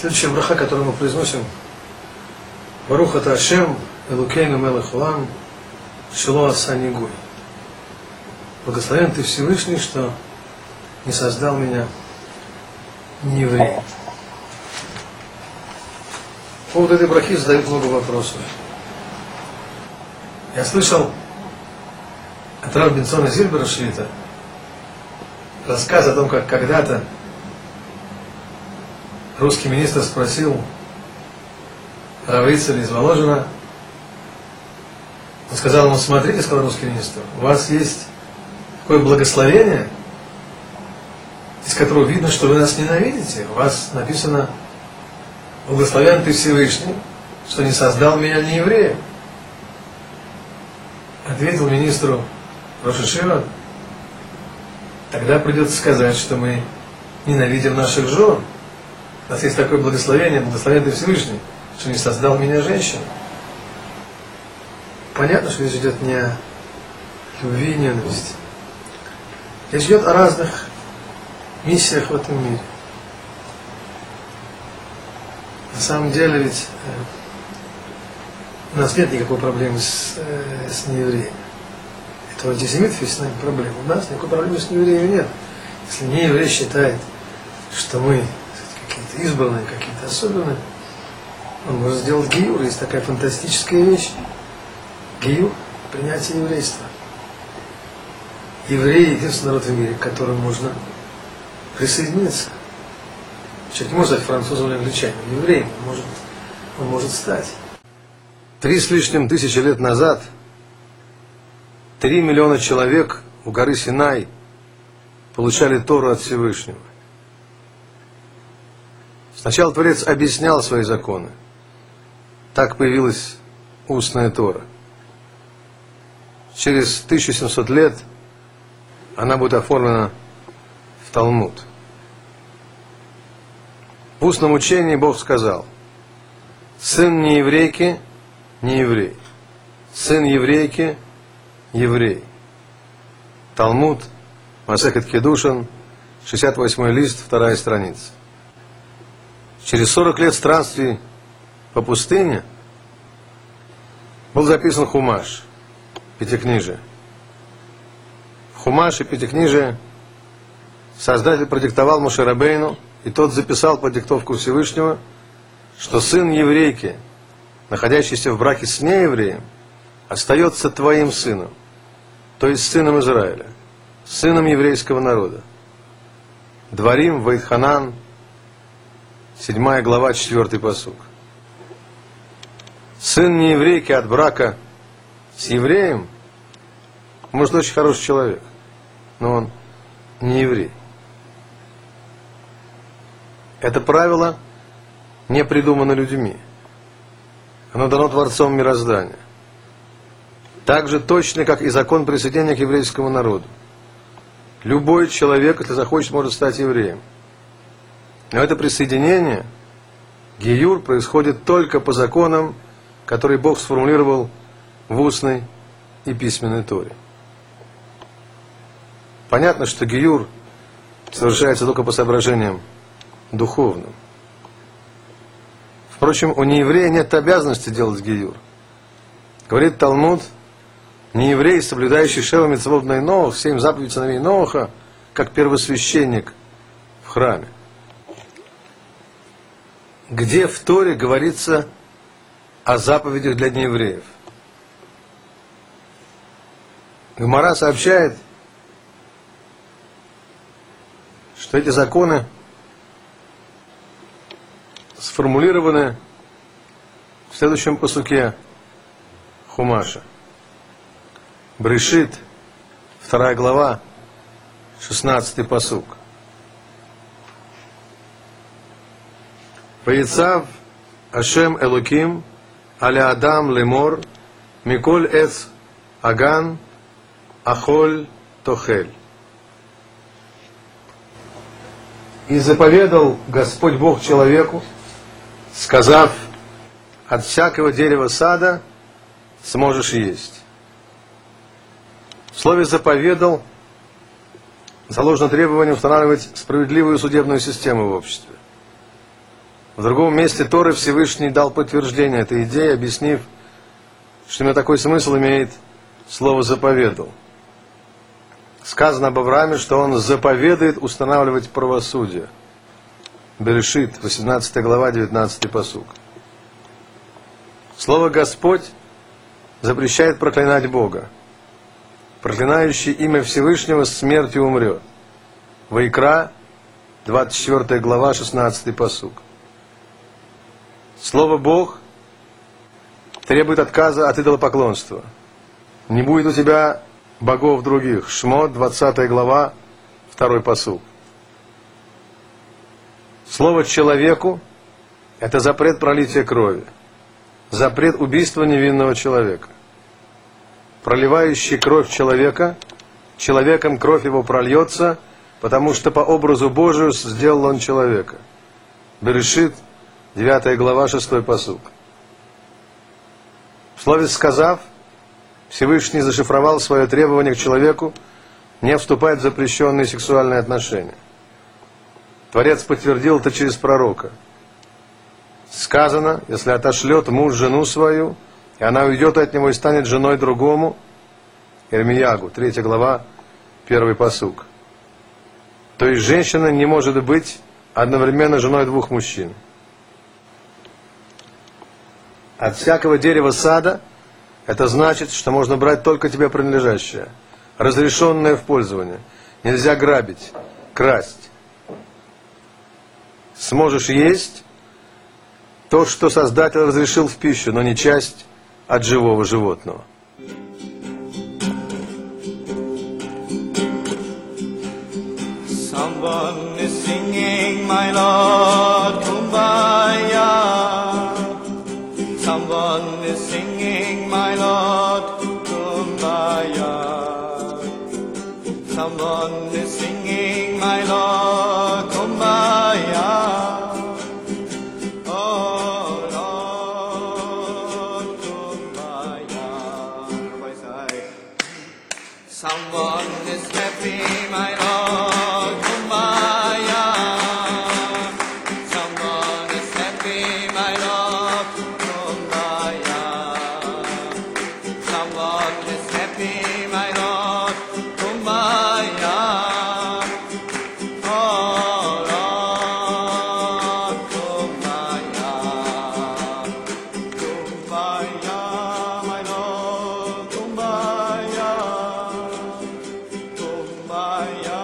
Следующая браха, которую мы произносим, Баруха Ташем, Элукейну Мелахулам, Шило Асанигуй. Благословен ты Всевышний, что не создал меня не евреем. По поводу этой брахи задают много вопросов. Я слышал от Робинсона Зильбершвита рассказ о том, как когда-то русский министр спросил Равицеля из Воложина, он сказал ему, смотрите, сказал русский министр, у вас есть такое благословение, из которого видно, что вы нас ненавидите. У вас написано, благословен ты Всевышний, что не создал меня не евреем. Ответил министру Рошишива, тогда придется сказать, что мы ненавидим наших жен. У нас есть такое благословение, благословен ты Всевышний, что не создал меня женщин. Понятно, что речь идет не о любви и ненависти. Речь идет о разных миссиях в этом мире. На самом деле ведь э, у нас нет никакой проблемы с, э, с неевреями. Это у антисемитов есть с проблема. У нас никакой проблемы с неевреями нет. Если не еврей считает, что мы какие-то избранные, какие-то особенные, он может сделать гиюр. Есть такая фантастическая вещь. Гиюр – принятие еврейства. Евреи – единственный народ в мире, к которому можно присоединиться. Человек не может стать французом или англичанином, евреем он может, он может стать. Три с лишним тысячи лет назад три миллиона человек у горы Синай получали Тору от Всевышнего. Сначала Творец объяснял свои законы. Так появилась устная Тора. Через 1700 лет она будет оформлена в Талмуд. В устном учении Бог сказал, сын не еврейки, не еврей. Сын еврейки, еврей. Талмуд, Масехет Кедушин, 68 лист, вторая страница. Через 40 лет странствий по пустыне был записан Хумаш, Пятикнижие. В Хумаше, Пятикнижие, Создатель продиктовал Мушарабейну, и тот записал под диктовку Всевышнего, что сын еврейки, находящийся в браке с неевреем, остается твоим сыном, то есть сыном Израиля, сыном еврейского народа. Дворим, Вайтханан, 7 глава, 4 посук. Сын нееврейки от брака с евреем, может, очень хороший человек, но он не еврей. Это правило не придумано людьми. Оно дано Творцом мироздания. Так же точно, как и закон присоединения к еврейскому народу. Любой человек, если захочет, может стать евреем. Но это присоединение, гиюр, происходит только по законам, которые Бог сформулировал в устной и письменной торе. Понятно, что гиюр совершается только по соображениям духовным. Впрочем, у нееврея нет обязанности делать гиюр. Говорит Талмуд, нееврей, соблюдающий Шева Митцвот Новых, семь заповедей сыновей Ноха, как первосвященник в храме. Где в Торе говорится о заповедях для неевреев? Гмара сообщает, что эти законы сформулированы в следующем посуке Хумаша. Брешит, вторая глава, 16 посук. Ваицав Ашем Элуким Аля Адам Лемор Миколь Эц Аган Ахоль Тохель. И заповедал Господь Бог человеку, сказав, от всякого дерева сада сможешь есть. В слове «заповедал» заложено требование устанавливать справедливую судебную систему в обществе. В другом месте Торы Всевышний дал подтверждение этой идее, объяснив, что именно такой смысл имеет слово «заповедал». Сказано об Аврааме, что он заповедует устанавливать правосудие. Берешит, 18 глава, 19 посук. Слово «Господь» запрещает проклинать Бога. Проклинающий имя Всевышнего смертью умрет. Вайкра, 24 глава, 16 посук. Слово Бог требует отказа от идолопоклонства. Не будет у тебя богов других. Шмот, 20 глава, 2 посук. Слово человеку – это запрет пролития крови, запрет убийства невинного человека. Проливающий кровь человека, человеком кровь его прольется, потому что по образу Божию сделал он человека. Берешит – 9 глава, 6 посук. В слове «сказав» Всевышний зашифровал свое требование к человеку не вступать в запрещенные сексуальные отношения. Творец подтвердил это через пророка. Сказано, если отошлет муж жену свою, и она уйдет от него и станет женой другому, Ирмиягу, 3 глава, 1 посук. То есть женщина не может быть одновременно женой двух мужчин. От всякого дерева сада это значит, что можно брать только тебе принадлежащее, разрешенное в пользование. Нельзя грабить, красть. Сможешь есть то, что Создатель разрешил в пищу, но не часть от живого животного. Someone is singing my love. I'm on singing my lord come by a Yeah.